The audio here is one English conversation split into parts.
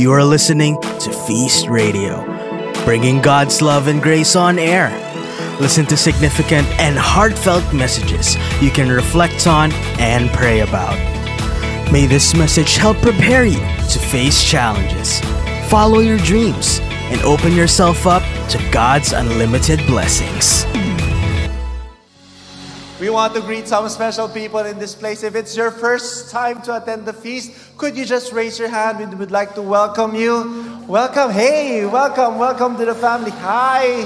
You are listening to Feast Radio, bringing God's love and grace on air. Listen to significant and heartfelt messages you can reflect on and pray about. May this message help prepare you to face challenges, follow your dreams, and open yourself up to God's unlimited blessings. We want to greet some special people in this place. If it's your first time to attend the feast, could you just raise your hand? We would like to welcome you. Welcome. Hey, welcome. Welcome to the family. Hi.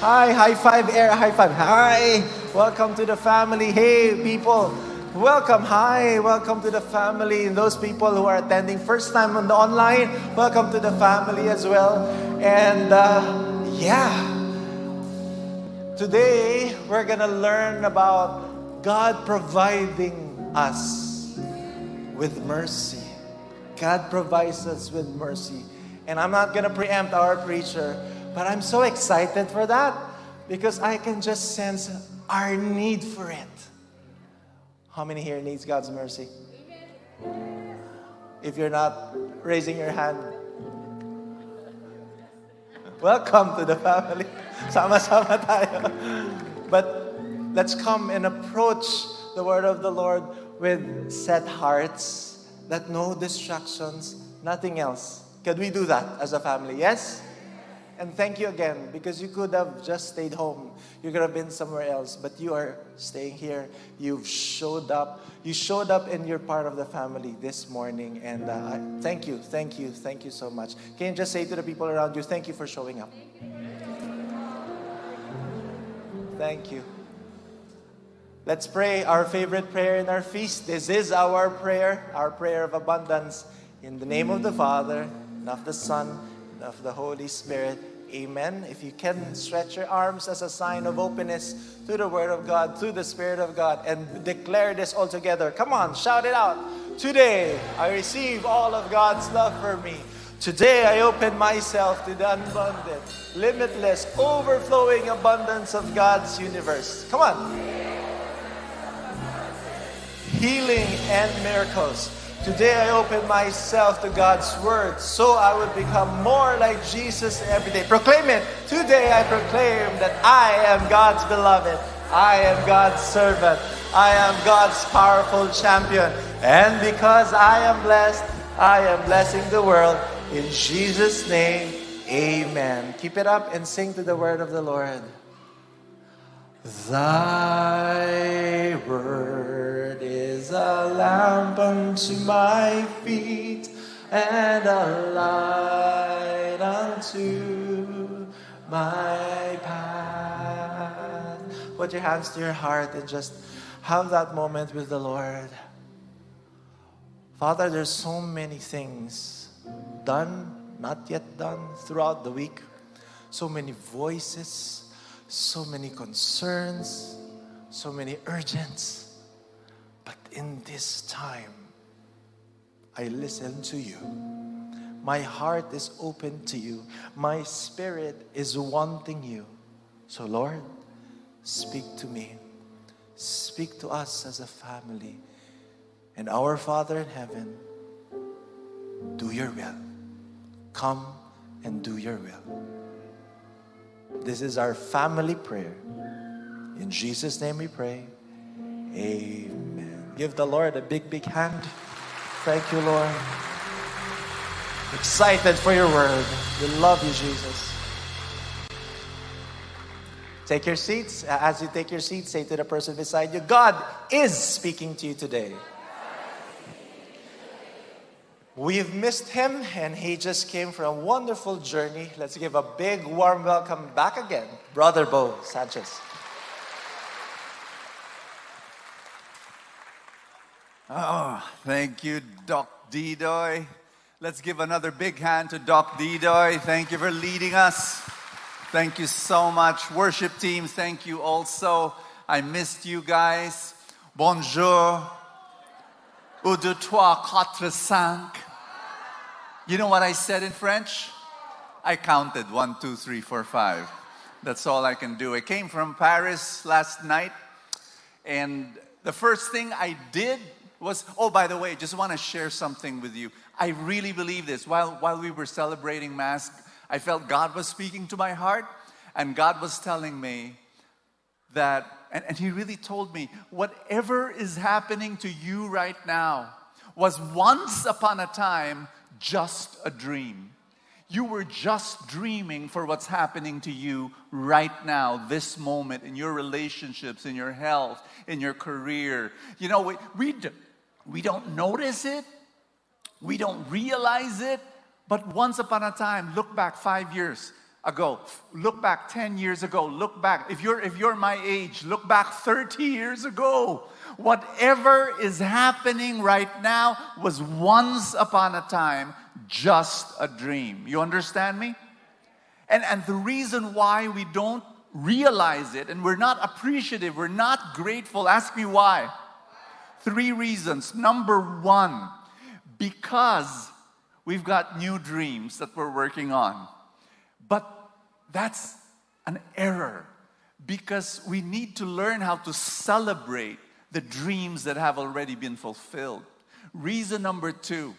Hi. High five, air. High five. Hi. Welcome to the family. Hey, people. Welcome. Hi. Welcome to the family. And those people who are attending first time on the online, welcome to the family as well. And uh, yeah. Today, we're going to learn about God providing us with mercy. God provides us with mercy. And I'm not going to preempt our preacher, but I'm so excited for that because I can just sense our need for it. How many here needs God's mercy? If you're not raising your hand, welcome to the family. Sama-sama tayo. But let's come and approach the word of the Lord with set hearts, that no distractions, nothing else. Can we do that as a family? Yes? And thank you again because you could have just stayed home. You could have been somewhere else, but you are staying here. You've showed up. You showed up and you're part of the family this morning. And uh, thank you, thank you, thank you so much. Can you just say to the people around you, thank you for showing up? Thank you. Let's pray our favorite prayer in our feast. This is our prayer, our prayer of abundance. In the name of the Father, and of the Son, and of the Holy Spirit. Amen. If you can stretch your arms as a sign of openness to the Word of God, to the Spirit of God, and declare this all together. Come on, shout it out. Today, I receive all of God's love for me. Today, I open myself to the abundant, limitless, overflowing abundance of God's universe. Come on. Healing and miracles. Today, I open myself to God's word so I would become more like Jesus every day. Proclaim it. Today, I proclaim that I am God's beloved. I am God's servant. I am God's powerful champion. And because I am blessed, I am blessing the world. In Jesus' name, amen. Keep it up and sing to the word of the Lord. Thy word is a lamp unto my feet and a light unto my path. Put your hands to your heart and just have that moment with the Lord. Father, there's so many things done, not yet done throughout the week. So many voices, so many concerns, so many urgents. But in this time, I listen to you. My heart is open to you. My spirit is wanting you. So, Lord, speak to me. Speak to us as a family. And our Father in heaven, do your will. Come and do your will. This is our family prayer. In Jesus' name we pray. Amen. Give the Lord a big, big hand. Thank you, Lord. Excited for your word. We love you, Jesus. Take your seats. As you take your seats, say to the person beside you, God is speaking to you today. We've missed him, and he just came for a wonderful journey. Let's give a big, warm welcome back again, Brother Bo Sanchez. Oh, thank you, Doc Didoy. Let's give another big hand to Doc Didoy. Thank you for leading us. Thank you so much. Worship team, thank you also. I missed you guys. Bonjour. Deux, trois, quatre, cinq. You know what I said in French? I counted one, two, three, four, five. That's all I can do. I came from Paris last night, and the first thing I did was, oh, by the way, just want to share something with you. I really believe this. While, while we were celebrating Mass, I felt God was speaking to my heart, and God was telling me that, and, and He really told me, whatever is happening to you right now was once upon a time just a dream. You were just dreaming for what's happening to you right now, this moment, in your relationships, in your health, in your career. You know, we, we, we don't notice it, we don't realize it, but once upon a time, look back five years ago, look back 10 years ago, look back, if you're, if you're my age, look back 30 years ago. Whatever is happening right now was once upon a time just a dream. You understand me? And, and the reason why we don't realize it and we're not appreciative, we're not grateful, ask me why. Three reasons. Number one, because we've got new dreams that we're working on. But that's an error because we need to learn how to celebrate the dreams that have already been fulfilled. Reason number two,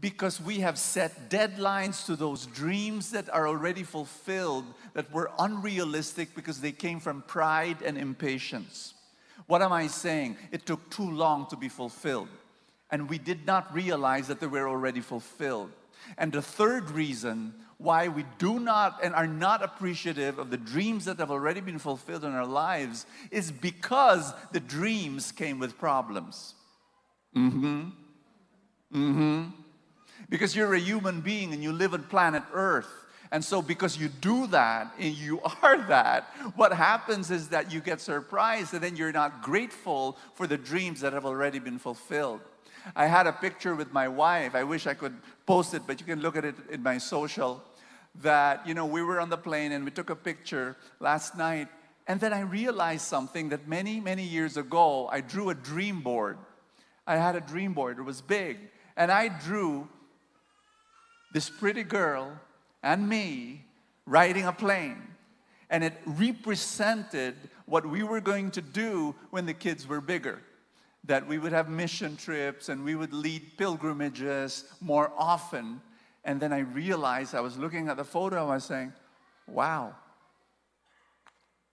because we have set deadlines to those dreams that are already fulfilled that were unrealistic because they came from pride and impatience. What am I saying? It took too long to be fulfilled, and we did not realize that they were already fulfilled. And the third reason why we do not and are not appreciative of the dreams that have already been fulfilled in our lives is because the dreams came with problems. Mm hmm. Mm hmm. Because you're a human being and you live on planet Earth. And so, because you do that and you are that, what happens is that you get surprised and then you're not grateful for the dreams that have already been fulfilled. I had a picture with my wife. I wish I could post it, but you can look at it in my social. That, you know, we were on the plane and we took a picture last night. And then I realized something that many, many years ago, I drew a dream board. I had a dream board, it was big. And I drew this pretty girl and me riding a plane. And it represented what we were going to do when the kids were bigger. That we would have mission trips and we would lead pilgrimages more often. And then I realized I was looking at the photo, and I was saying, wow,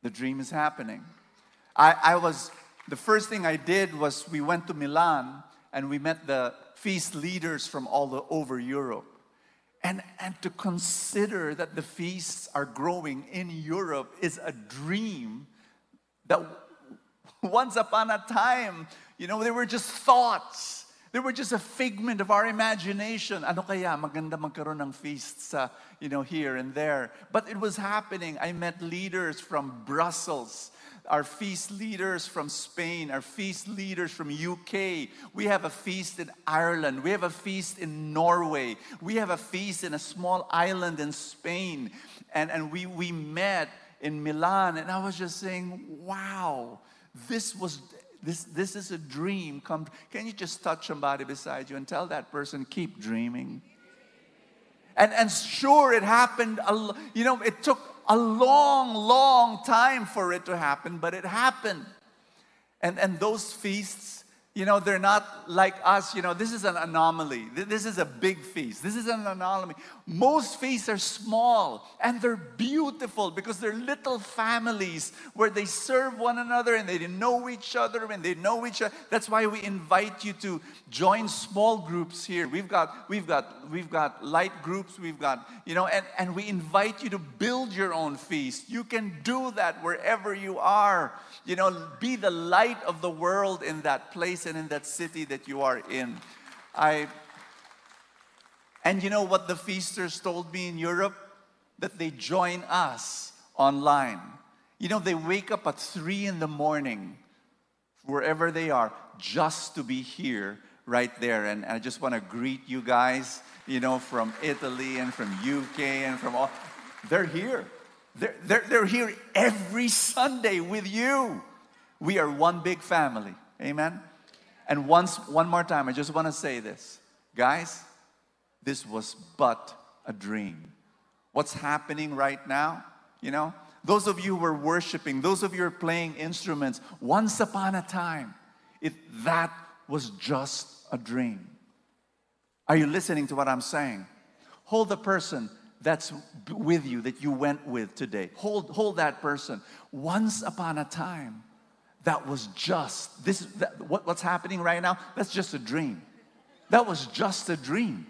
the dream is happening. I, I was, the first thing I did was we went to Milan and we met the feast leaders from all the, over Europe. And, and to consider that the feasts are growing in Europe is a dream that once upon a time, you know, they were just thoughts. They were just a figment of our imagination. Ano kaya maganda magkaroon ng feasts sa, you know, here and there. But it was happening. I met leaders from Brussels our feast leaders from Spain, our feast leaders from UK. We have a feast in Ireland. We have a feast in Norway. We have a feast in a small island in Spain. And, and we, we met in Milan. And I was just saying, wow, this was this, this is a dream. Come, can you just touch somebody beside you and tell that person, keep dreaming? And, and sure, it happened, a, you know, it took a long, long time for it to happen, but it happened. And, and those feasts you know, they're not like us. You know, this is an anomaly. This is a big feast. This is an anomaly. Most feasts are small and they're beautiful because they're little families where they serve one another and they know each other and they know each other. That's why we invite you to join small groups here. We've got, we've got, we've got light groups. We've got, you know, and, and we invite you to build your own feast. You can do that wherever you are. You know, be the light of the world in that place and in that city that you are in. I and you know what the feasters told me in Europe? That they join us online. You know, they wake up at three in the morning, wherever they are, just to be here right there. And I just want to greet you guys, you know, from Italy and from UK and from all. They're here. They're, they're, they're here every Sunday with you. We are one big family. Amen. And once, one more time, I just want to say this. Guys, this was but a dream. What's happening right now, you know, those of you who are worshiping, those of you who are playing instruments, once upon a time, it, that was just a dream. Are you listening to what I'm saying? Hold the person that's with you that you went with today. Hold, hold that person. Once upon a time, that was just this. That, what, what's happening right now? That's just a dream. That was just a dream.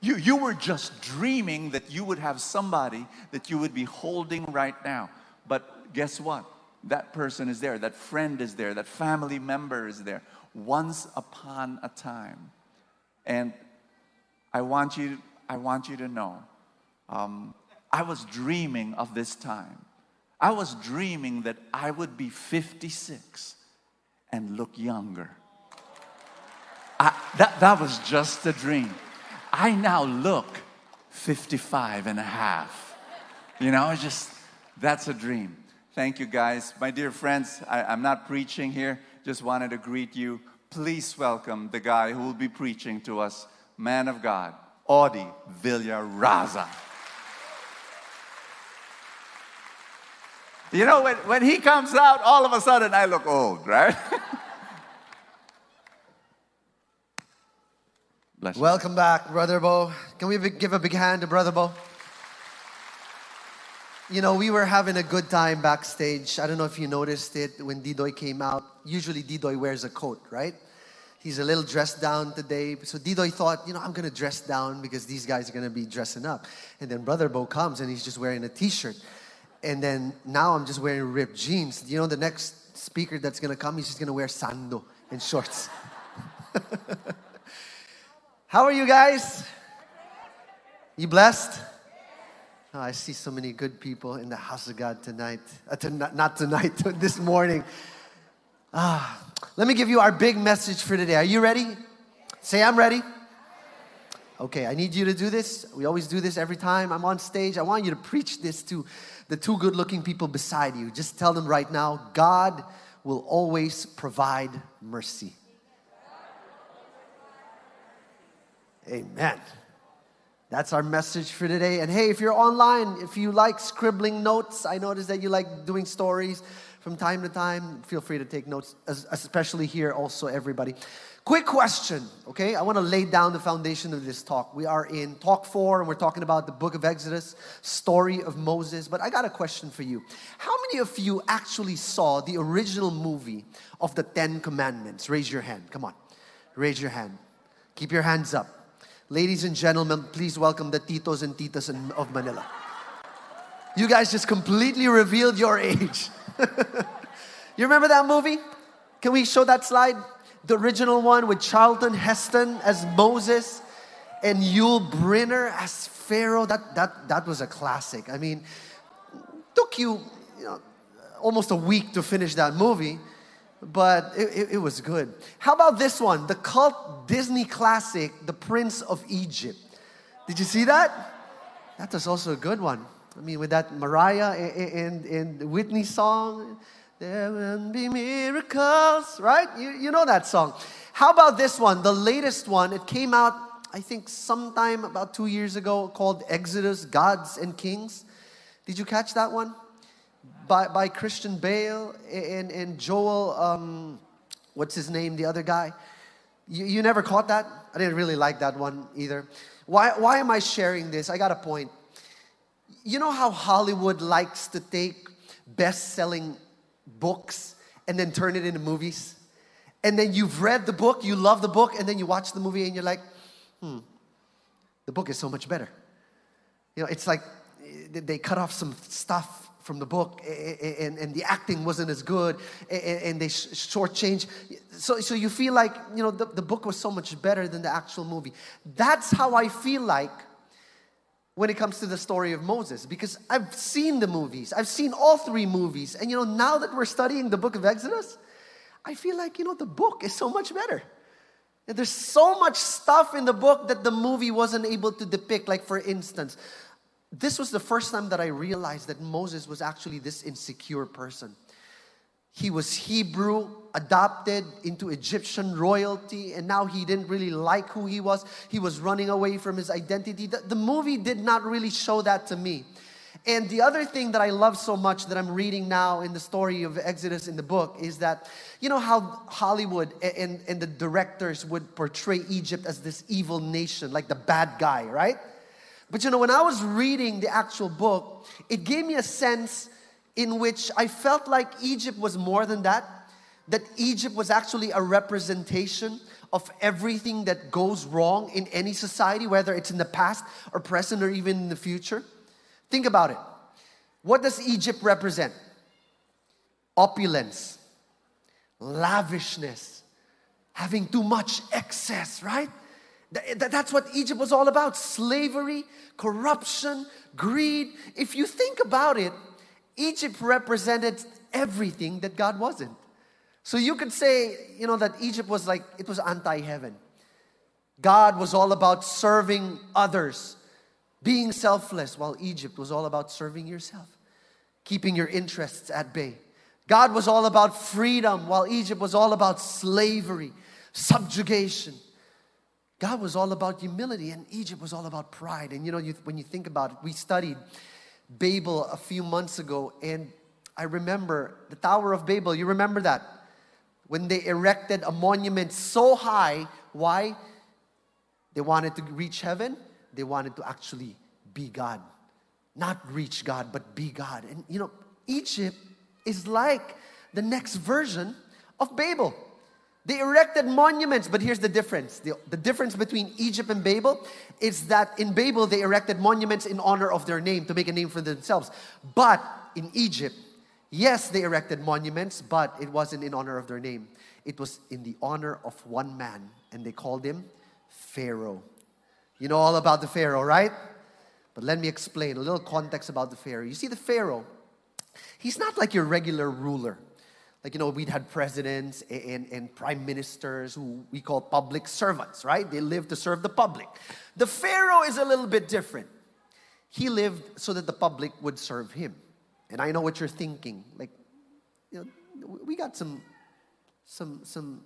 You, you were just dreaming that you would have somebody that you would be holding right now. But guess what? That person is there, that friend is there, that family member is there. Once upon a time. And I want you, I want you to know, um, I was dreaming of this time. I was dreaming that I would be 56 and look younger. I, that, that was just a dream. I now look 55 and a half. You know, it's just, that's a dream. Thank you, guys. My dear friends, I, I'm not preaching here, just wanted to greet you. Please welcome the guy who will be preaching to us, man of God, Audie Villaraza. You know, when, when he comes out, all of a sudden I look old, right? Bless. Welcome back, Brother Bo. Can we give a big hand to Brother Bo? You know, we were having a good time backstage. I don't know if you noticed it when Didoy came out. Usually, Didoy wears a coat, right? He's a little dressed down today. So Didoy thought, you know, I'm gonna dress down because these guys are gonna be dressing up. And then Brother Bo comes and he's just wearing a t-shirt. And then now I'm just wearing ripped jeans. You know, the next speaker that's gonna come, he's just gonna wear sando and shorts. How are you guys? You blessed? Oh, I see so many good people in the house of God tonight. Uh, to, not tonight, this morning. Ah, let me give you our big message for today. Are you ready? Say, I'm ready. Okay, I need you to do this. We always do this every time I'm on stage. I want you to preach this to the two good looking people beside you. Just tell them right now God will always provide mercy. Amen. That's our message for today. And hey, if you're online, if you like scribbling notes, I notice that you like doing stories from time to time. Feel free to take notes, especially here, also, everybody. Quick question, okay? I want to lay down the foundation of this talk. We are in talk four, and we're talking about the book of Exodus, story of Moses. But I got a question for you. How many of you actually saw the original movie of the Ten Commandments? Raise your hand. Come on. Raise your hand. Keep your hands up. Ladies and gentlemen, please welcome the Titos and Titas of Manila. You guys just completely revealed your age. you remember that movie? Can we show that slide? The original one with Charlton Heston as Moses and Yul Brynner as Pharaoh. That, that, that was a classic. I mean, took you, you know, almost a week to finish that movie but it, it, it, was good. How about this one? The cult Disney classic, The Prince of Egypt. Did you see that? That was also a good one. I mean, with that Mariah and, and Whitney song, there will be miracles, right? You, you know that song. How about this one? The latest one, it came out, I think, sometime about two years ago called Exodus Gods and Kings. Did you catch that one? By, by Christian Bale and, and Joel, um, what's his name, the other guy. You, you never caught that? I didn't really like that one either. Why, why am I sharing this? I got a point. You know how Hollywood likes to take best selling books and then turn it into movies? And then you've read the book, you love the book, and then you watch the movie and you're like, hmm, the book is so much better. You know, it's like they cut off some stuff from the book and, and the acting wasn't as good and they shortchanged. So, so you feel like, you know, the, the book was so much better than the actual movie. That's how I feel like when it comes to the story of Moses because I've seen the movies. I've seen all three movies. And, you know, now that we're studying the book of Exodus, I feel like, you know, the book is so much better. There's so much stuff in the book that the movie wasn't able to depict. Like, for instance, this was the first time that I realized that Moses was actually this insecure person. He was Hebrew, adopted into Egyptian royalty, and now he didn't really like who he was. He was running away from his identity. The, the movie did not really show that to me. And the other thing that I love so much that I'm reading now in the story of Exodus in the book is that, you know, how Hollywood and, and the directors would portray Egypt as this evil nation, like the bad guy, right? But you know, when I was reading the actual book, it gave me a sense in which I felt like Egypt was more than that, that Egypt was actually a representation of everything that goes wrong in any society, whether it's in the past or present or even in the future. Think about it. What does Egypt represent? Opulence, lavishness, having too much excess, right? That's what Egypt was all about slavery, corruption, greed. If you think about it, Egypt represented everything that God wasn't. So you could say, you know, that Egypt was like, it was anti heaven. God was all about serving others, being selfless, while Egypt was all about serving yourself, keeping your interests at bay. God was all about freedom, while Egypt was all about slavery, subjugation. God was all about humility, and Egypt was all about pride. And you know, you, when you think about it, we studied Babel a few months ago, and I remember the Tower of Babel. You remember that? When they erected a monument so high, why? They wanted to reach heaven, they wanted to actually be God. Not reach God, but be God. And you know, Egypt is like the next version of Babel. They erected monuments, but here's the difference. The, the difference between Egypt and Babel is that in Babel, they erected monuments in honor of their name to make a name for themselves. But in Egypt, yes, they erected monuments, but it wasn't in honor of their name. It was in the honor of one man, and they called him Pharaoh. You know all about the Pharaoh, right? But let me explain a little context about the Pharaoh. You see, the Pharaoh, he's not like your regular ruler. Like, you know, we'd had presidents and, and prime ministers who we call public servants, right? They live to serve the public. The Pharaoh is a little bit different. He lived so that the public would serve him. And I know what you're thinking. Like, you know, we got some, some, some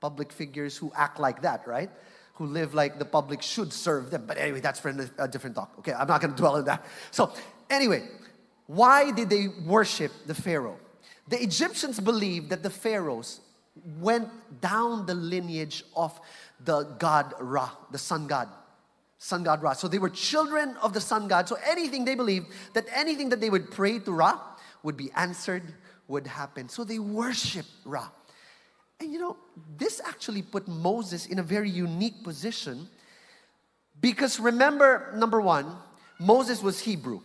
public figures who act like that, right? Who live like the public should serve them. But anyway, that's for a different talk. Okay, I'm not going to dwell on that. So, anyway, why did they worship the Pharaoh? The Egyptians believed that the pharaohs went down the lineage of the god Ra, the sun god. Sun god Ra. So they were children of the sun god. So anything they believed that anything that they would pray to Ra would be answered, would happen. So they worshiped Ra. And you know, this actually put Moses in a very unique position because remember, number one, Moses was Hebrew.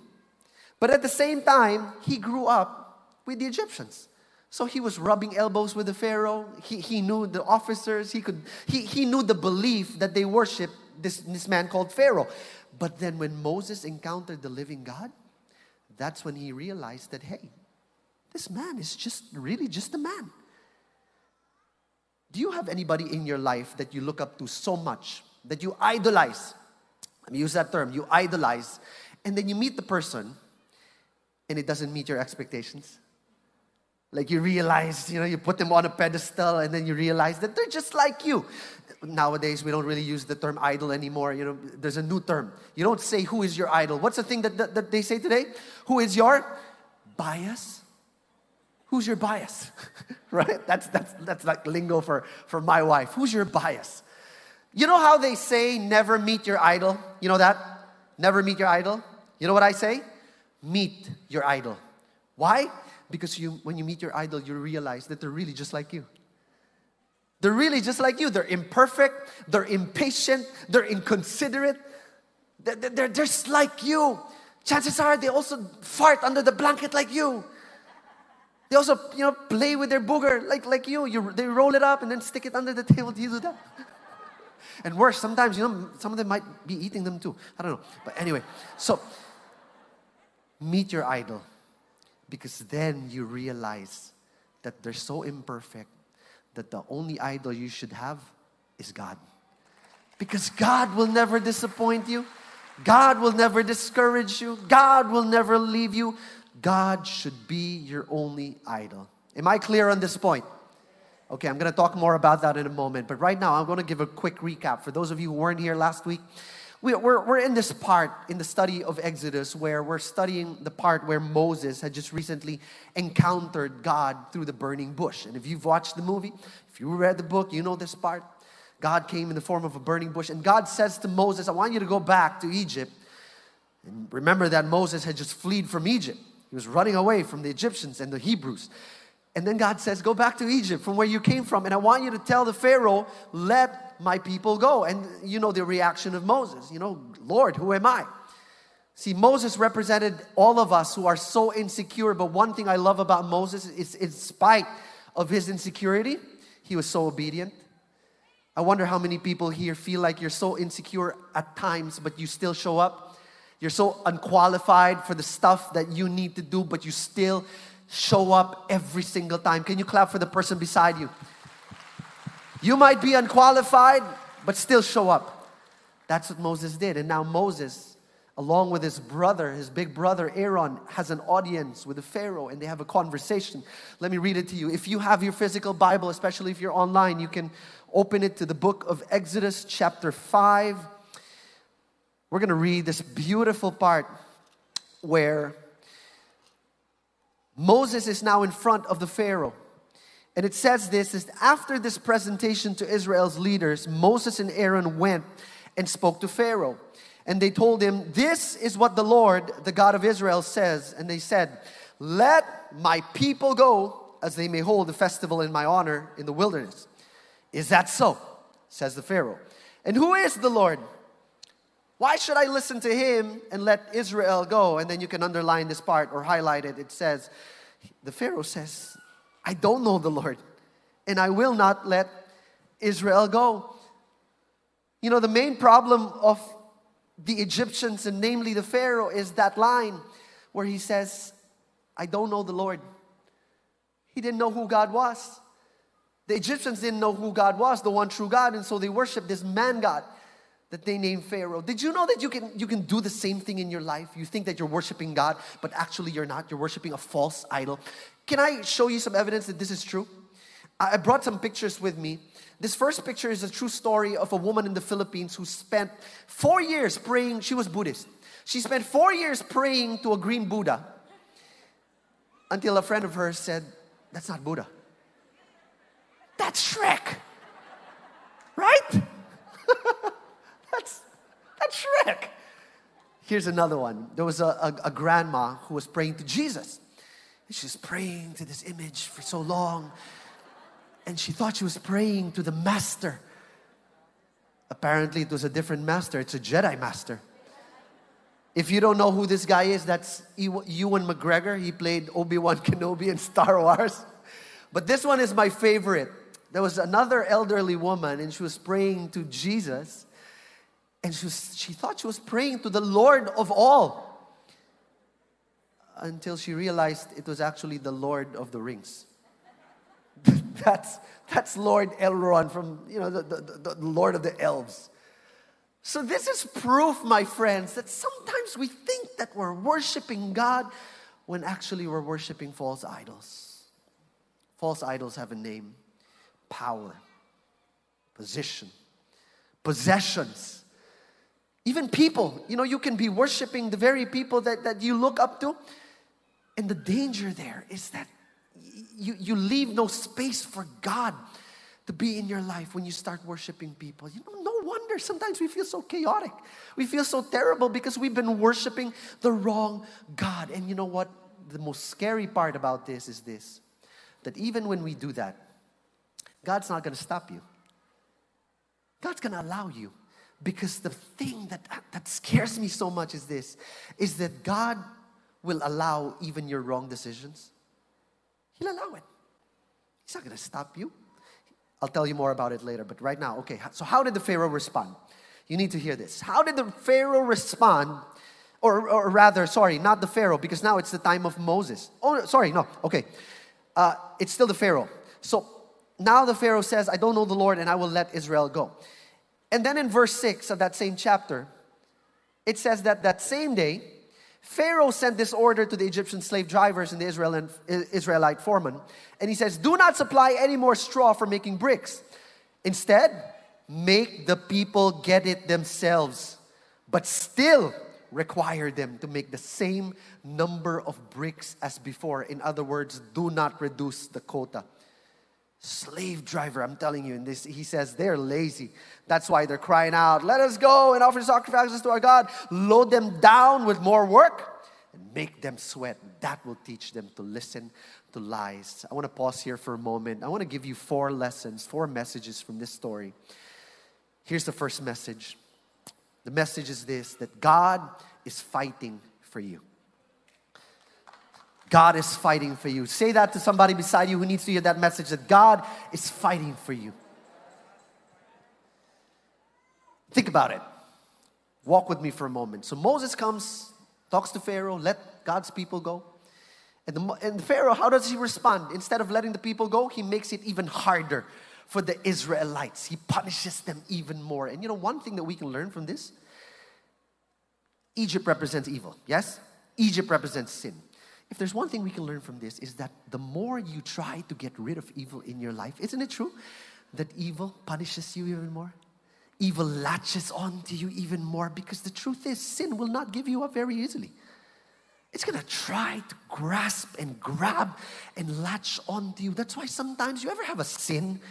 But at the same time, he grew up with the Egyptians. So he was rubbing elbows with the Pharaoh. He, he knew the officers. He, could, he, he knew the belief that they worship this, this man called Pharaoh. But then when Moses encountered the living God, that's when he realized that, hey, this man is just really just a man. Do you have anybody in your life that you look up to so much, that you idolize? Let me use that term, you idolize, and then you meet the person and it doesn't meet your expectations? Like you realize, you know, you put them on a pedestal and then you realize that they're just like you. Nowadays, we don't really use the term idol anymore. You know, there's a new term. You don't say who is your idol. What's the thing that, that, that they say today? Who is your bias? Who's your bias? right? That's, that's, that's like lingo for, for my wife. Who's your bias? You know how they say never meet your idol? You know that? Never meet your idol? You know what I say? Meet your idol. Why? Because you, when you meet your idol, you realize that they're really just like you. They're really just like you. They're imperfect, they're impatient, they're inconsiderate, they're, they're, just like you. Chances are they also fart under the blanket like you. They also, you know, play with their booger like, like you. you. They roll it up and then stick it under the table. Do you do that? and worse, sometimes, you know, some of them might be eating them too. I don't know. But anyway, so meet your idol because then you realize that they're so imperfect that the only idol you should have is God. Because God will never disappoint you. God will never discourage you. God will never leave you. God should be your only idol. Am I clear on this point? Okay, I'm to talk more about that in a moment. But right now, I'm to give a quick recap. For those of you who weren't here last week, We- We're, we're in this part in the study of Exodus where we're studying the part where Moses had just recently encountered God through the burning bush. And if you've watched the movie, if you read the book, you know this part. God came in the form of a burning bush, and God says to Moses, I want you to go back to Egypt. And remember that Moses had just fled from Egypt. He was running away from the Egyptians and the Hebrews. And then God says, Go back to Egypt from where you came from, and I want you to tell the Pharaoh, Let my people go. And you know the reaction of Moses, you know, Lord, who am I? See, Moses represented all of us who are so insecure, but one thing I love about Moses is, in spite of his insecurity, he was so obedient. I wonder how many people here feel like you're so insecure at times, but you still show up. You're so unqualified for the stuff that you need to do, but you still show up every single time. Can you clap for the person beside you? You might be unqualified, but still show up. That's what Moses did. And now Moses, along with his brother, his big brother Aaron, has an audience with the Pharaoh and they have a conversation. Let me read it to you. If you have your physical Bible, especially if you're online, you can open it to the book of Exodus, chapter 5. We're going to read this beautiful part where Moses is now in front of the Pharaoh. And it says this is after this presentation to Israel's leaders, Moses and Aaron went and spoke to Pharaoh. And they told him, This is what the Lord, the God of Israel, says. And they said, Let my people go, as they may hold a festival in my honor in the wilderness. Is that so? says the Pharaoh. And who is the Lord? Why should I listen to him and let Israel go? And then you can underline this part or highlight it. It says, The Pharaoh says, I don't know the Lord, and I will not let Israel go. You know, the main problem of the Egyptians, and namely the Pharaoh, is that line where he says, I don't know the Lord. He didn't know who God was. The Egyptians didn't know who God was, the one true God, and so they worshiped this man God that they named Pharaoh. Did you know that you can you can do the same thing in your life? You think that you're worshiping God, but actually you're not. You're worshiping a false idol. Can I show you some evidence that this is true? I brought some pictures with me. This first picture is a true story of a woman in the Philippines who spent four years praying. She was Buddhist. She spent four years praying to a green Buddha until a friend of hers said, That's not Buddha. That's Shrek. Right? that's, that's Shrek. Here's another one. There was a, a, a grandma who was praying to Jesus. And she was praying to this image for so long. And she thought she was praying to the master. Apparently, it was a different master. It's a Jedi master. If you don't know who this guy is, that's Ewan McGregor. He played Obi Wan Kenobi in Star Wars. But this one is my favorite. There was another elderly woman, and she was praying to Jesus, and she, was, she thought she was praying to the Lord of all until she realized it was actually the Lord of the Rings. that's, that's Lord Elrond from, you know, the, the, the Lord of the Elves. So, this is proof, my friends, that sometimes we think that we're worshiping God when actually we're worshiping false idols. False idols have a name power, position, possessions, even people. You know, you can be worshiping the very people that, that you look up to. And the danger there is that you, you leave no space for God to be in your life when you start worshiping people. You know, no wonder sometimes we feel so chaotic. We feel so terrible because we've been worshiping the wrong God. And you know what? The most scary part about this is this that even when we do that, God's not going to stop you. God's going to allow you. Because the thing that, that scares me so much is this is that God will allow even your wrong decisions. He'll allow it. He's not going to stop you. I'll tell you more about it later, but right now, okay, so how did the Pharaoh respond? You need to hear this. How did the Pharaoh respond? Or, or rather, sorry, not the Pharaoh, because now it's the time of Moses. Oh, sorry, no, okay. Uh, it's still the Pharaoh. So now the Pharaoh says, I don't know the Lord, and I will let Israel go. And then in verse 6 of that same chapter, it says that that same day, Pharaoh sent this order to the Egyptian slave drivers and the Israel Israelite foreman. And he says, Do not supply any more straw for making bricks. Instead, make the people get it themselves but still require them to make the same number of bricks as before. In other words, do not reduce the quota. Slave driver, I'm telling you, in this, he says they're lazy. That's why they're crying out, Let us go and offer sacrifices to our God. Load them down with more work and make them sweat. That will teach them to listen to lies. I want to pause here for a moment. I want to give you four lessons, four messages from this story. Here's the first message the message is this that God is fighting for you. God is fighting for you. Say that to somebody beside you who needs to hear that message that God is fighting for you. Think about it. Walk with me for a moment. So Moses comes, talks to Pharaoh, let God's people go. And, the, and Pharaoh, how does he respond? Instead of letting the people go, he makes it even harder for the Israelites. He punishes them even more. And you know, one thing that we can learn from this Egypt represents evil, yes? Egypt represents sin. If there's one thing we can learn from this, is that the more you try to get rid of evil in your life, isn't it true that evil punishes you even more? Evil latches on to you even more because the truth is, sin will not give you up very easily. It's gonna try to grasp and grab and latch on to you. That's why sometimes you ever have a sin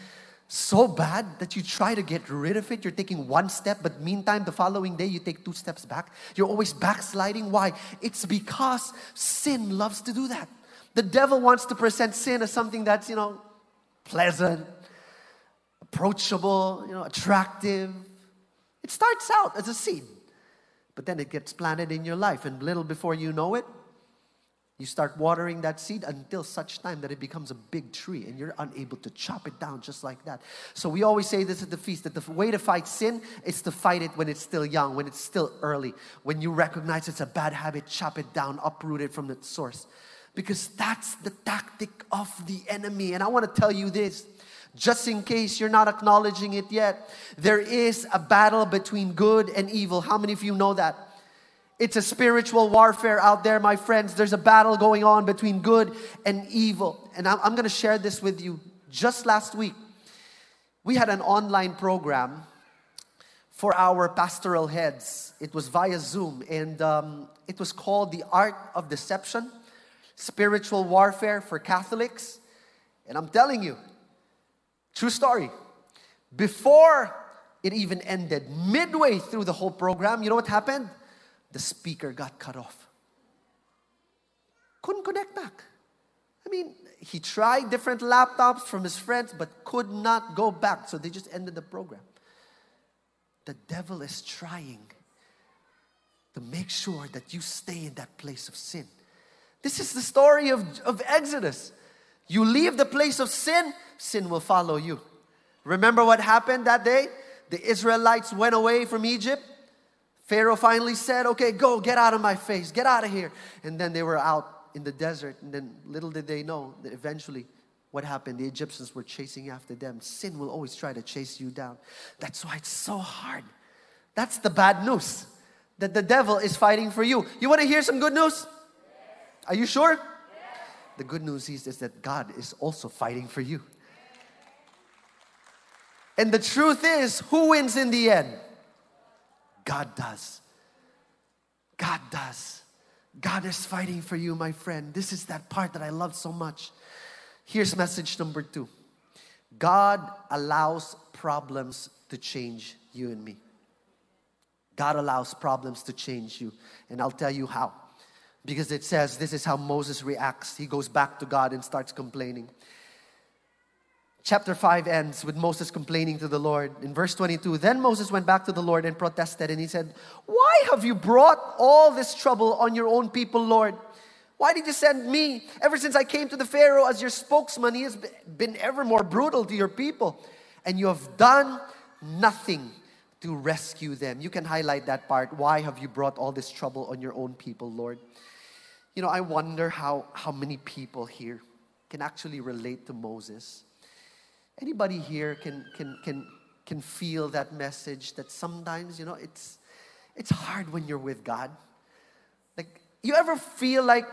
so bad that you try to get rid of it. You're taking one step, but meantime, the following day, you take two steps back. You're always backsliding. Why? It's because sin loves to do that. The devil wants to present sin as something that's, you know, pleasant, approachable, you know, attractive. It starts out as a seed, but then it gets planted in your life, and little before you know it, you start watering that seed until such time that it becomes a big tree and you're unable to chop it down just like that. So we always say this at the feast that the way to fight sin is to fight it when it's still young, when it's still early. When you recognize it's a bad habit, chop it down, uproot it from the source. Because that's the tactic of the enemy. And I want to tell you this just in case you're not acknowledging it yet, there is a battle between good and evil. How many of you know that? It's a spiritual warfare out there, my friends. There's a battle going on between good and evil. And I'm, going to share this with you. Just last week, we had an online program for our pastoral heads. It was via Zoom, and um, it was called The Art of Deception Spiritual Warfare for Catholics. And I'm telling you, true story. Before it even ended, midway through the whole program, you know what happened? The speaker got cut off. Couldn't connect back. I mean, he tried different laptops from his friends, but could not go back. So they just ended the program. The devil is trying to make sure that you stay in that place of sin. This is the story of, of Exodus. You leave the place of sin, sin will follow you. Remember what happened that day? The Israelites went away from Egypt Pharaoh finally said, Okay, go, get out of my face, get out of here. And then they were out in the desert. And then little did they know that eventually what happened? The Egyptians were chasing after them. Sin will always try to chase you down. That's why it's so hard. That's the bad news that the devil is fighting for you. You want to hear some good news? Are you sure? The good news is, is that God is also fighting for you. And the truth is, who wins in the end? God does. God does. God is fighting for you, my friend. This is that part that I love so much. Here's message number two God allows problems to change you and me. God allows problems to change you. And I'll tell you how. Because it says this is how Moses reacts. He goes back to God and starts complaining. Chapter 5 ends with Moses complaining to the Lord. In verse 22, then Moses went back to the Lord and protested, and he said, Why have you brought all this trouble on your own people, Lord? Why did you send me? Ever since I came to the Pharaoh as your spokesman, he has been ever more brutal to your people, and you have done nothing to rescue them. You can highlight that part. Why have you brought all this trouble on your own people, Lord? You know, I wonder how, how many people here can actually relate to Moses Anybody here can, can, can, can feel that message that sometimes, you know, it's, it's hard when you're with God. Like, you ever feel like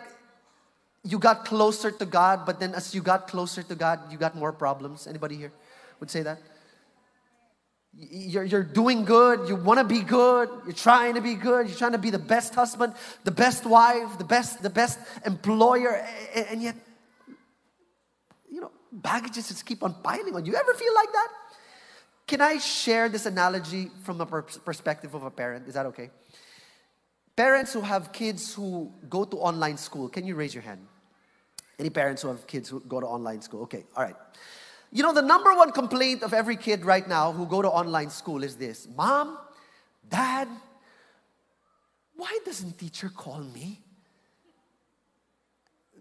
you got closer to God, but then as you got closer to God, you got more problems? Anybody here would say that? You're, you're doing good. You want to be good. You're trying to be good. You're trying to be the best husband, the best wife, the best, the best employer. And, and yet, baggages just keep on piling on you. Ever feel like that? Can I share this analogy from a perspective of a parent? Is that okay? Parents who have kids who go to online school, can you raise your hand? Any parents who have kids who go to online school? Okay, all right. You know, the number one complaint of every kid right now who go to online school is this Mom, Dad, why doesn't teacher call me?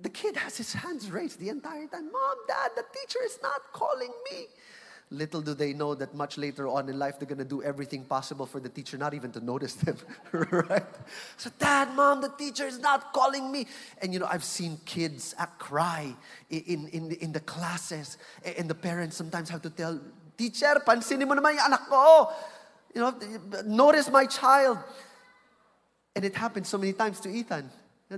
The kid has his hands raised the entire time. Mom, Dad, the teacher is not calling me. Little do they know that much later on in life, they're going to do everything possible for the teacher not even to notice them, right? So, Dad, Mom, the teacher is not calling me. And you know, I've seen kids cry in, in, in the classes, and the parents sometimes have to tell, Teacher, pansinin mo naman yung anak ko. You know, notice my child. And it happened so many times to Ethan.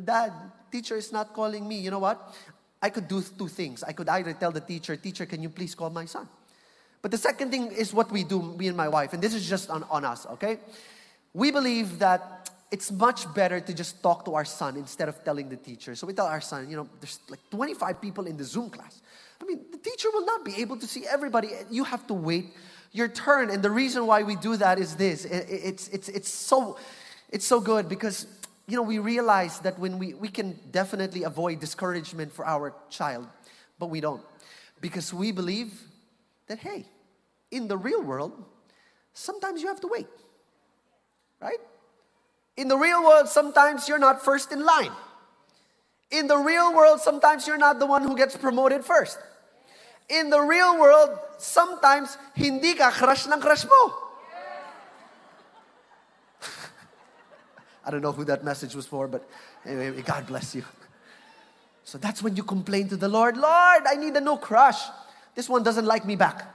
Dad, teacher is not calling me. You know what? I could do two things. I could either tell the teacher, Teacher, can you please call my son? But the second thing is what we do, me and my wife, and this is just on, on us, okay? We believe that it's much better to just talk to our son instead of telling the teacher. So we tell our son, you know, there's like 25 people in the Zoom class. I mean, the teacher will not be able to see everybody. You have to wait your turn. And the reason why we do that is this it's, it's, it's, so, it's so good because, you know, we realize that when we, we can definitely avoid discouragement for our child, but we don't. Because we believe that, hey, in the real world, sometimes you have to wait, right? In the real world, sometimes you're not first in line. In the real world, sometimes you're not the one who gets promoted first. In the real world, sometimes hindi ka crush ng crush mo. I don't know who that message was for, but anyway, God bless you. So that's when you complain to the Lord, Lord, I need a new crush. This one doesn't like me back.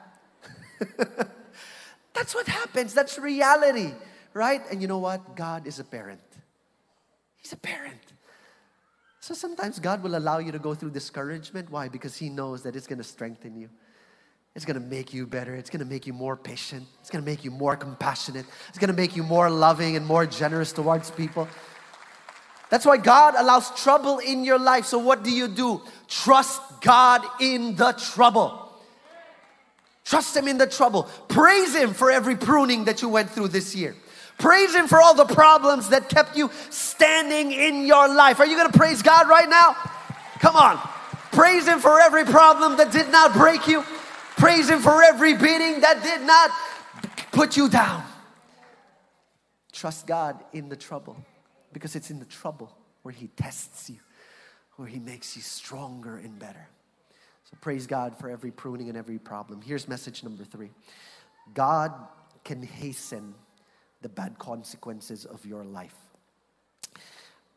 That's what happens. That's reality, right? And you know what? God is a parent. He's a parent. So sometimes God will allow you to go through discouragement. Why? Because He knows that it's going to strengthen you. It's going to make you better. It's going to make you more patient. It's going to make you more compassionate. It's going to make you more loving and more generous towards people. That's why God allows trouble in your life. So, what do you do? Trust God in the trouble. Trust Him in the trouble. Praise Him for every pruning that you went through this year. Praise Him for all the problems that kept you standing in your life. Are you going to praise God right now? Come on. Praise Him for every problem that did not break you. Praise Him for every beating that did not put you down. Trust God in the trouble because it's in the trouble where He tests you, where He makes you stronger and better. So praise God for every pruning and every problem. Here's message number three God can hasten the bad consequences of your life.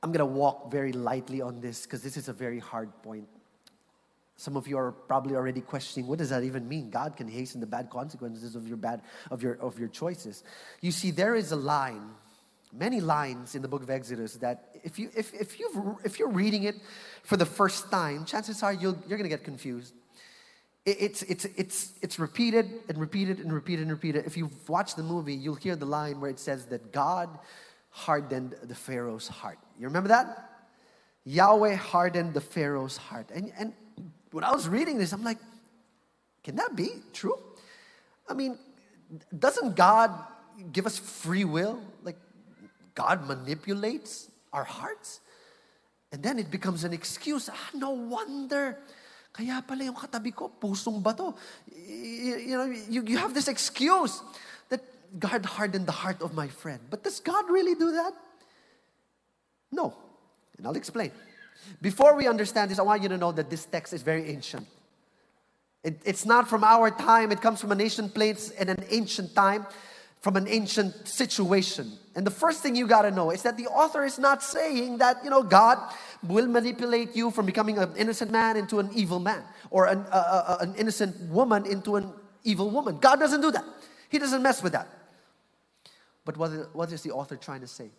I'm going to walk very lightly on this because this is a very hard point. Some of you are probably already questioning what does that even mean? God can hasten the bad consequences of your bad of your of your choices. You see there is a line many lines in the book of Exodus that if, you, if, if, you if you're reading it for the first time, chances are you you're going to get confused. It, it's, it's, it's, it's repeated and repeated and repeated and repeated. If you've watched the movie, you'll hear the line where it says that God hardened the Pharaoh's heart. You remember that? Yahweh hardened the Pharaoh's heart. And, and when I was reading this, I'm like, can that be true? I mean, doesn't God give us free will? Like, God manipulates our hearts. And then it becomes an excuse. Ah, no wonder. Kaya pala yung katabi ko, pusong bato. You, know, you, you have this excuse that God hardened the heart of my friend. But does God really do that? No. And I'll explain. Before we understand this, I want you to know that this text is very ancient. It, it's not from our time, it comes from an ancient place in an ancient time from an ancient situation. And the first thing you got to know is that the author is not saying that, you know, God will manipulate you from becoming an innocent man into an evil man or an, uh, uh, an innocent woman into an evil woman. God doesn't do that. He doesn't mess with that. But what, what is the author trying to say?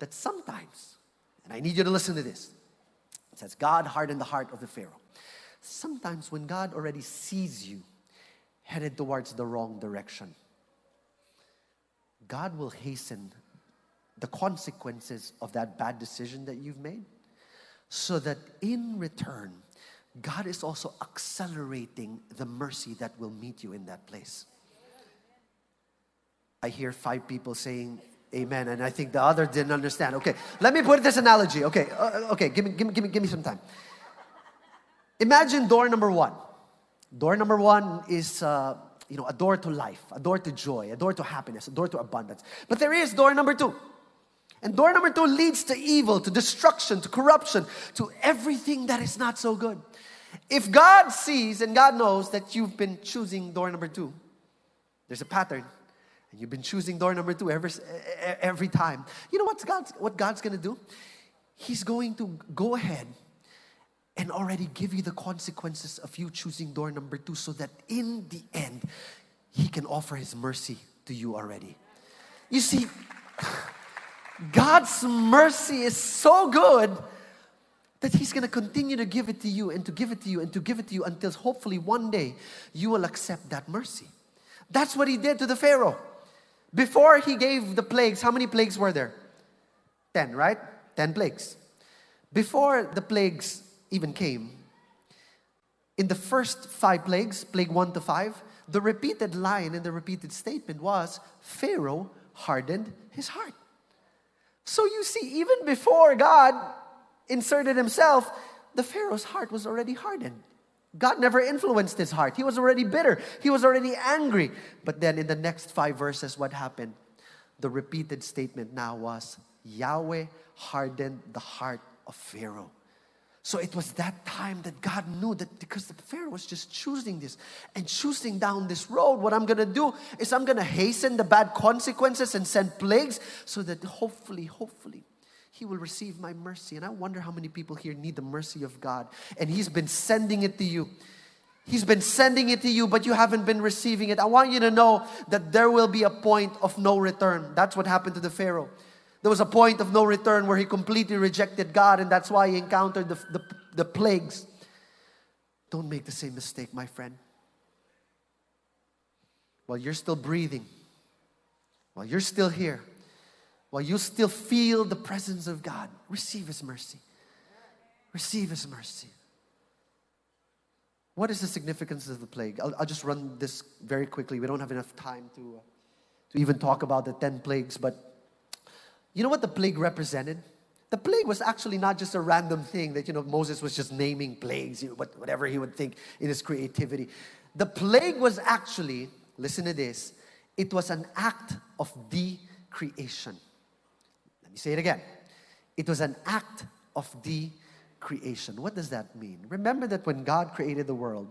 That sometimes, and I need you to listen to this, it says, God hardened the heart of the Pharaoh. Sometimes when God already sees you headed towards the wrong direction, God will hasten the consequences of that bad decision that you've made so that in return, God is also accelerating the mercy that will meet you in that place. I hear five people saying amen, and I think the other didn't understand. Okay, let me put this analogy. Okay, uh, okay, give me, give, me, give, me, give me some time. Imagine door number one. Door number one is, uh, you know, a door to life, a door to joy, a door to happiness, a door to abundance. But there is door number two. And door number two leads to evil, to destruction, to corruption, to everything that is not so good. If God sees and God knows that you've been choosing door number two, there's a pattern. And you've been choosing door number two every, every time. You know what's God's, what God's gonna do? He's going to go ahead and already give you the consequences of you choosing door number two so that in the end, He can offer His mercy to you already. You see, God's mercy is so good that He's going to continue to give it to you and to give it to you and to give it to you until hopefully one day you will accept that mercy. That's what He did to the Pharaoh. Before He gave the plagues, how many plagues were there? Ten, right? Ten plagues. Before the plagues even came, in the first five plagues, plague one to five, the repeated line and the repeated statement was Pharaoh hardened his heart. So you see, even before God inserted himself, the Pharaoh's heart was already hardened. God never influenced his heart. He was already bitter. He was already angry. But then in the next five verses, what happened? The repeated statement now was Yahweh hardened the heart of Pharaoh. So it was that time that God knew that because the Pharaoh was just choosing this and choosing down this road, what I'm gonna do is I'm gonna hasten the bad consequences and send plagues so that hopefully, hopefully, he will receive my mercy. And I wonder how many people here need the mercy of God. And He's been sending it to you. He's been sending it to you, but you haven't been receiving it. I want you to know that there will be a point of no return. That's what happened to the Pharaoh. There was a point of no return where he completely rejected God, and that's why he encountered the, the, the plagues. Don't make the same mistake, my friend. While you're still breathing, while you're still here, while you still feel the presence of God, receive His mercy. Receive His mercy. What is the significance of the plague? I'll, I'll just run this very quickly. We don't have enough time to, uh, to even talk about the 10 plagues, but you know what the plague represented? The plague was actually not just a random thing that, you know, Moses was just naming plagues, you know, whatever he would think in his creativity. The plague was actually, listen to this, it was an act of decreation. Me say it again. It was an act of the creation. What does that mean? Remember that when God created the world,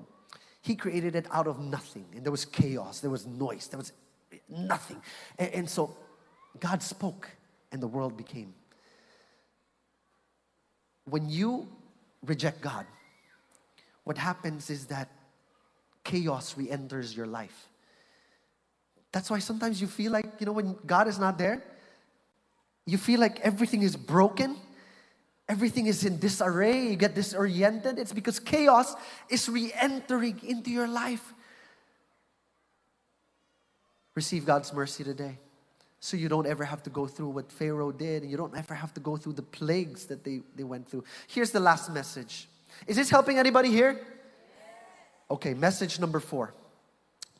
He created it out of nothing, and there was chaos, there was noise, there was nothing. And, and so God spoke and the world became. When you reject God, what happens is that chaos re enters your life. That's why sometimes you feel like, you know, when God is not there, you feel like everything is broken, everything is in disarray, you get disoriented. It's because chaos is re entering into your life. Receive God's mercy today so you don't ever have to go through what Pharaoh did and you don't ever have to go through the plagues that they, they went through. Here's the last message. Is this helping anybody here? Okay, message number four.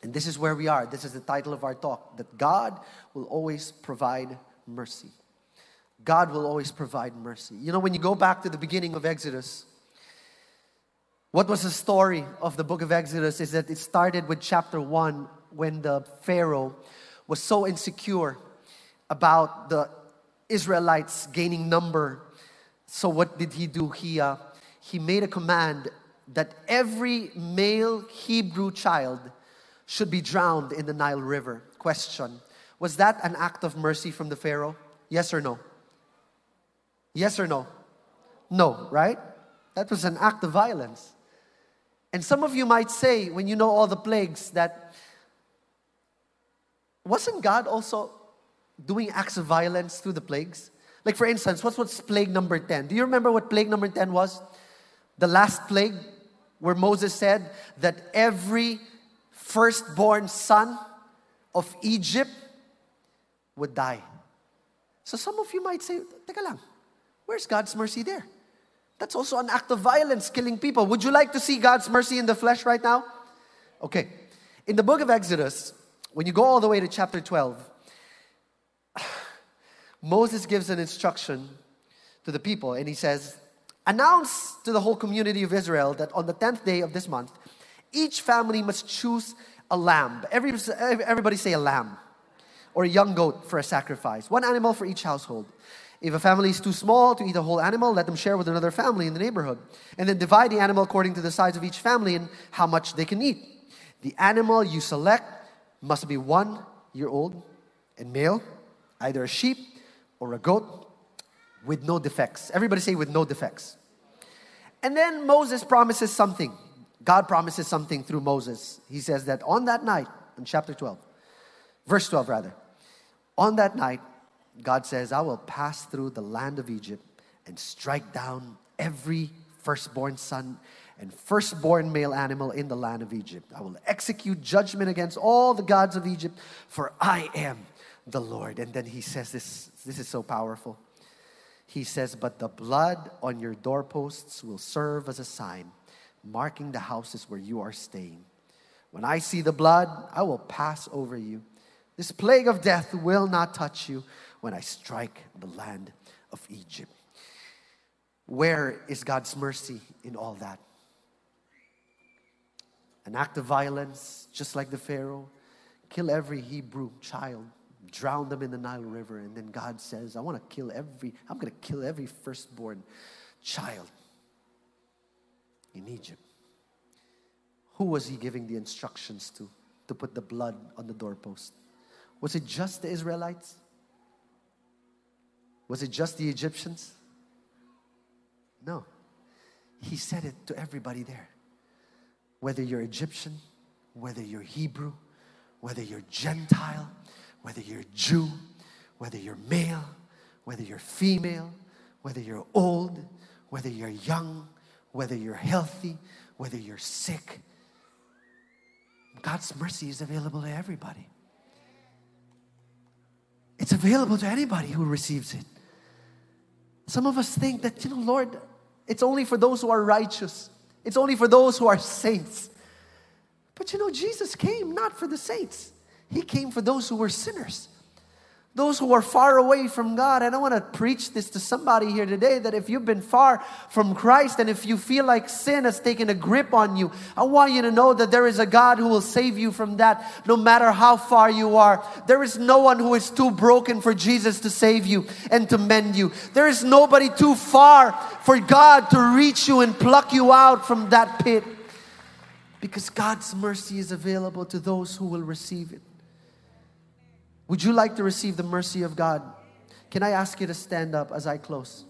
And this is where we are. This is the title of our talk that God will always provide mercy. God will always provide mercy. You know, when you go back to the beginning of Exodus, what was the story of the book of Exodus is that it started with chapter 1 when the Pharaoh was so insecure about the Israelites gaining number. So what did he do? He, uh, he made a command that every male Hebrew child should be drowned in the Nile River. Question Was that an act of mercy from the Pharaoh? Yes or no? Yes or no? No, right? That was an act of violence. And some of you might say, when you know all the plagues, that wasn't God also doing acts of violence through the plagues? Like, for instance, what's what's plague number 10? Do you remember what plague number 10 was? The last plague, where Moses said that every firstborn son of Egypt would die. So some of you might say, Teka lang, where's God's mercy there? That's also an act of violence, killing people. Would you like to see God's mercy in the flesh right now? Okay. In the book of Exodus, when you go all the way to chapter 12, Moses gives an instruction to the people and he says, Announce to the whole community of Israel that on the 10th day of this month, each family must choose a lamb. Every, everybody say a lamb or a young goat for a sacrifice, one animal for each household. If a family is too small to eat a whole animal, let them share with another family in the neighborhood. And then divide the animal according to the size of each family and how much they can eat. The animal you select must be one year old and male, either a sheep or a goat with no defects. Everybody say with no defects. And then Moses promises something. God promises something through Moses. He says that on that night, in chapter 12, verse 12 rather, on that night, God says, I will pass through the land of Egypt and strike down every firstborn son and firstborn male animal in the land of Egypt. I will execute judgment against all the gods of Egypt, for I am the Lord. And then he says this this is so powerful. He says, But the blood on your doorposts will serve as a sign, marking the houses where you are staying. When I see the blood, I will pass over you. This plague of death will not touch you when I strike the land of Egypt. Where is God's mercy in all that? An act of violence, just like the Pharaoh, kill every Hebrew child drown them in the Nile River. And then God says, I want to kill every, I'm going to kill every firstborn child in Egypt. Who was he giving the instructions to, to put the blood on the doorpost? Was it just the Israelites? Was it just the Egyptians? No. He said it to everybody there. Whether you're Egyptian, whether you're Hebrew, whether you're Gentile, whether you're Jew, whether you're male, whether you're female, whether you're old, whether you're young, whether you're healthy, whether you're sick. God's mercy is available to everybody. It's available to anybody who receives it. Some of us think that, you know, Lord, it's only for those who are righteous, it's only for those who are saints. But you know, Jesus came not for the saints, he came for those who were sinners, those who are far away from God. And I want to preach this to somebody here today that if you've been far from Christ and if you feel like sin has taken a grip on you, I want you to know that there is a God who will save you from that no matter how far you are. There is no one who is too broken for Jesus to save you and to mend you. There is nobody too far for God to reach you and pluck you out from that pit because God's mercy is available to those who will receive it. Would you like to receive the mercy of God? Can I ask you to stand up as I close?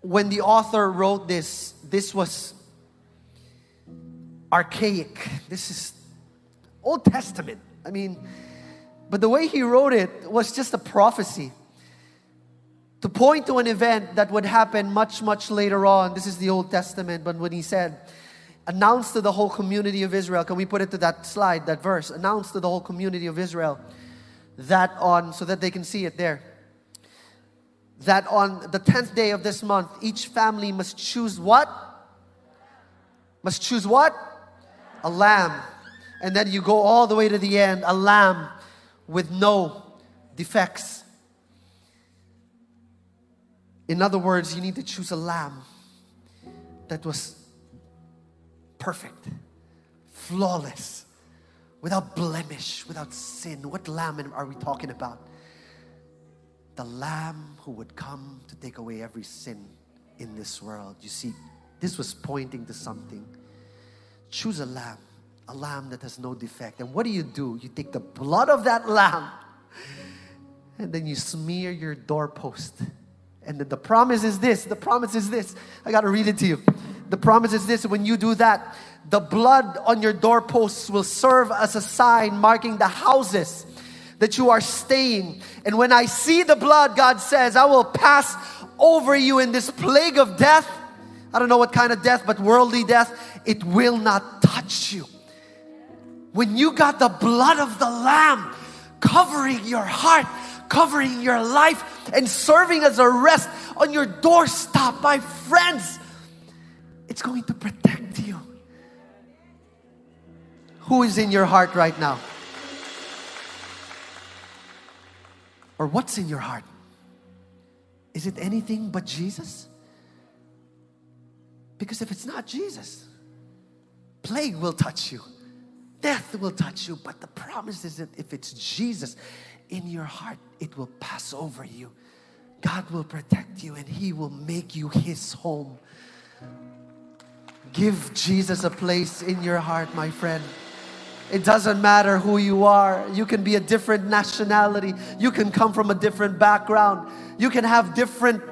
When the author wrote this, this was archaic. This is Old Testament. I mean, but the way he wrote it was just a prophecy to point to an event that would happen much, much later on. This is the Old Testament, but when he said, Announce to the whole community of Israel. Can we put it to that slide, that verse? Announce to the whole community of Israel that on, so that they can see it there. That on the 10th day of this month, each family must choose what? Must choose what? A lamb. And then you go all the way to the end, a lamb with no defects. In other words, you need to choose a lamb that was perfect, flawless, without blemish, without sin. What lamb are we talking about? The lamb who would come to take away every sin in this world. You see, this was pointing to something. Choose a lamb, a lamb that has no defect. And what do you do? You take the blood of that lamb and then you smear your doorpost. And the, the promise is this the promise is this. I got to read it to you. The promise is this when you do that, the blood on your doorposts will serve as a sign marking the houses that you are staying. And when I see the blood, God says, I will pass over you in this plague of death. I don't know what kind of death, but worldly death, it will not touch you. when you got the blood of the Lamb covering your heart, covering your life, and serving as a rest on your doorstep, my friends, it's going to protect you. Who is in your heart right now? Or what's in your heart? Is it anything but Jesus? Because if it's not Jesus, plague will touch you, death will touch you. But the promise is that if it's Jesus in your heart, it will pass over you. God will protect you and He will make you His home. Give Jesus a place in your heart, my friend. It doesn't matter who you are. You can be a different nationality. You can come from a different background. You can have different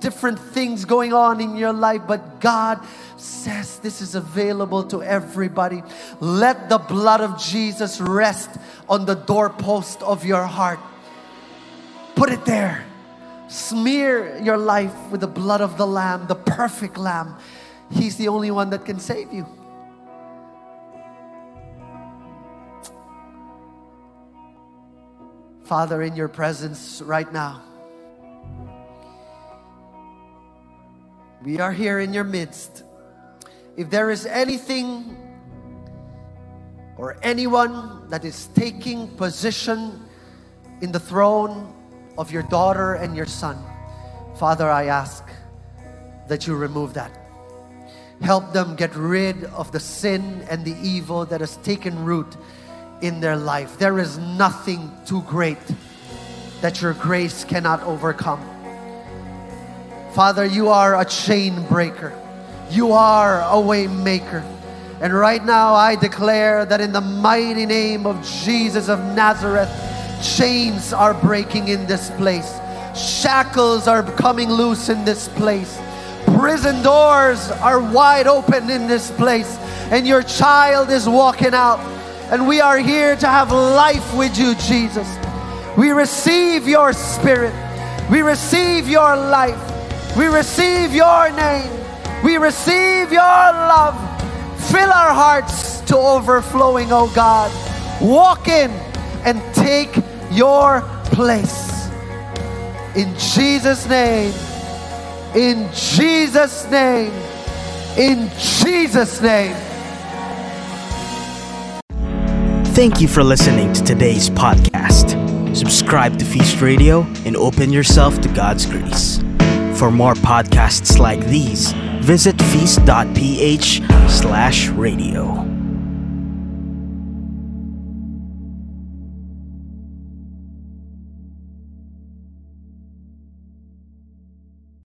different things going on in your life, but God says this is available to everybody. Let the blood of Jesus rest on the doorpost of your heart. Put it there. Smear your life with the blood of the Lamb, the perfect Lamb. He's the only one that can save you. Father, in your presence right now, we are here in your midst. If there is anything or anyone that is taking position in the throne of your daughter and your son, Father, I ask that you remove that. Help them get rid of the sin and the evil that has taken root in their life. There is nothing too great that your grace cannot overcome. Father, you are a chain breaker. You are a way maker. And right now I declare that in the mighty name of Jesus of Nazareth, chains are breaking in this place. Shackles are coming loose in this place. Prison doors are wide open in this place. And your child is walking out and we are here to have life with you, Jesus. We receive your spirit. We receive your life. We receive your name. We receive your love. Fill our hearts to overflowing, oh God. Walk in and take your place. In Jesus' name. In Jesus' name. In Jesus' name. Thank you for listening to today's podcast. Subscribe to Feast Radio and open yourself to God's grace. For more podcasts like these, visit feast.ph slash radio.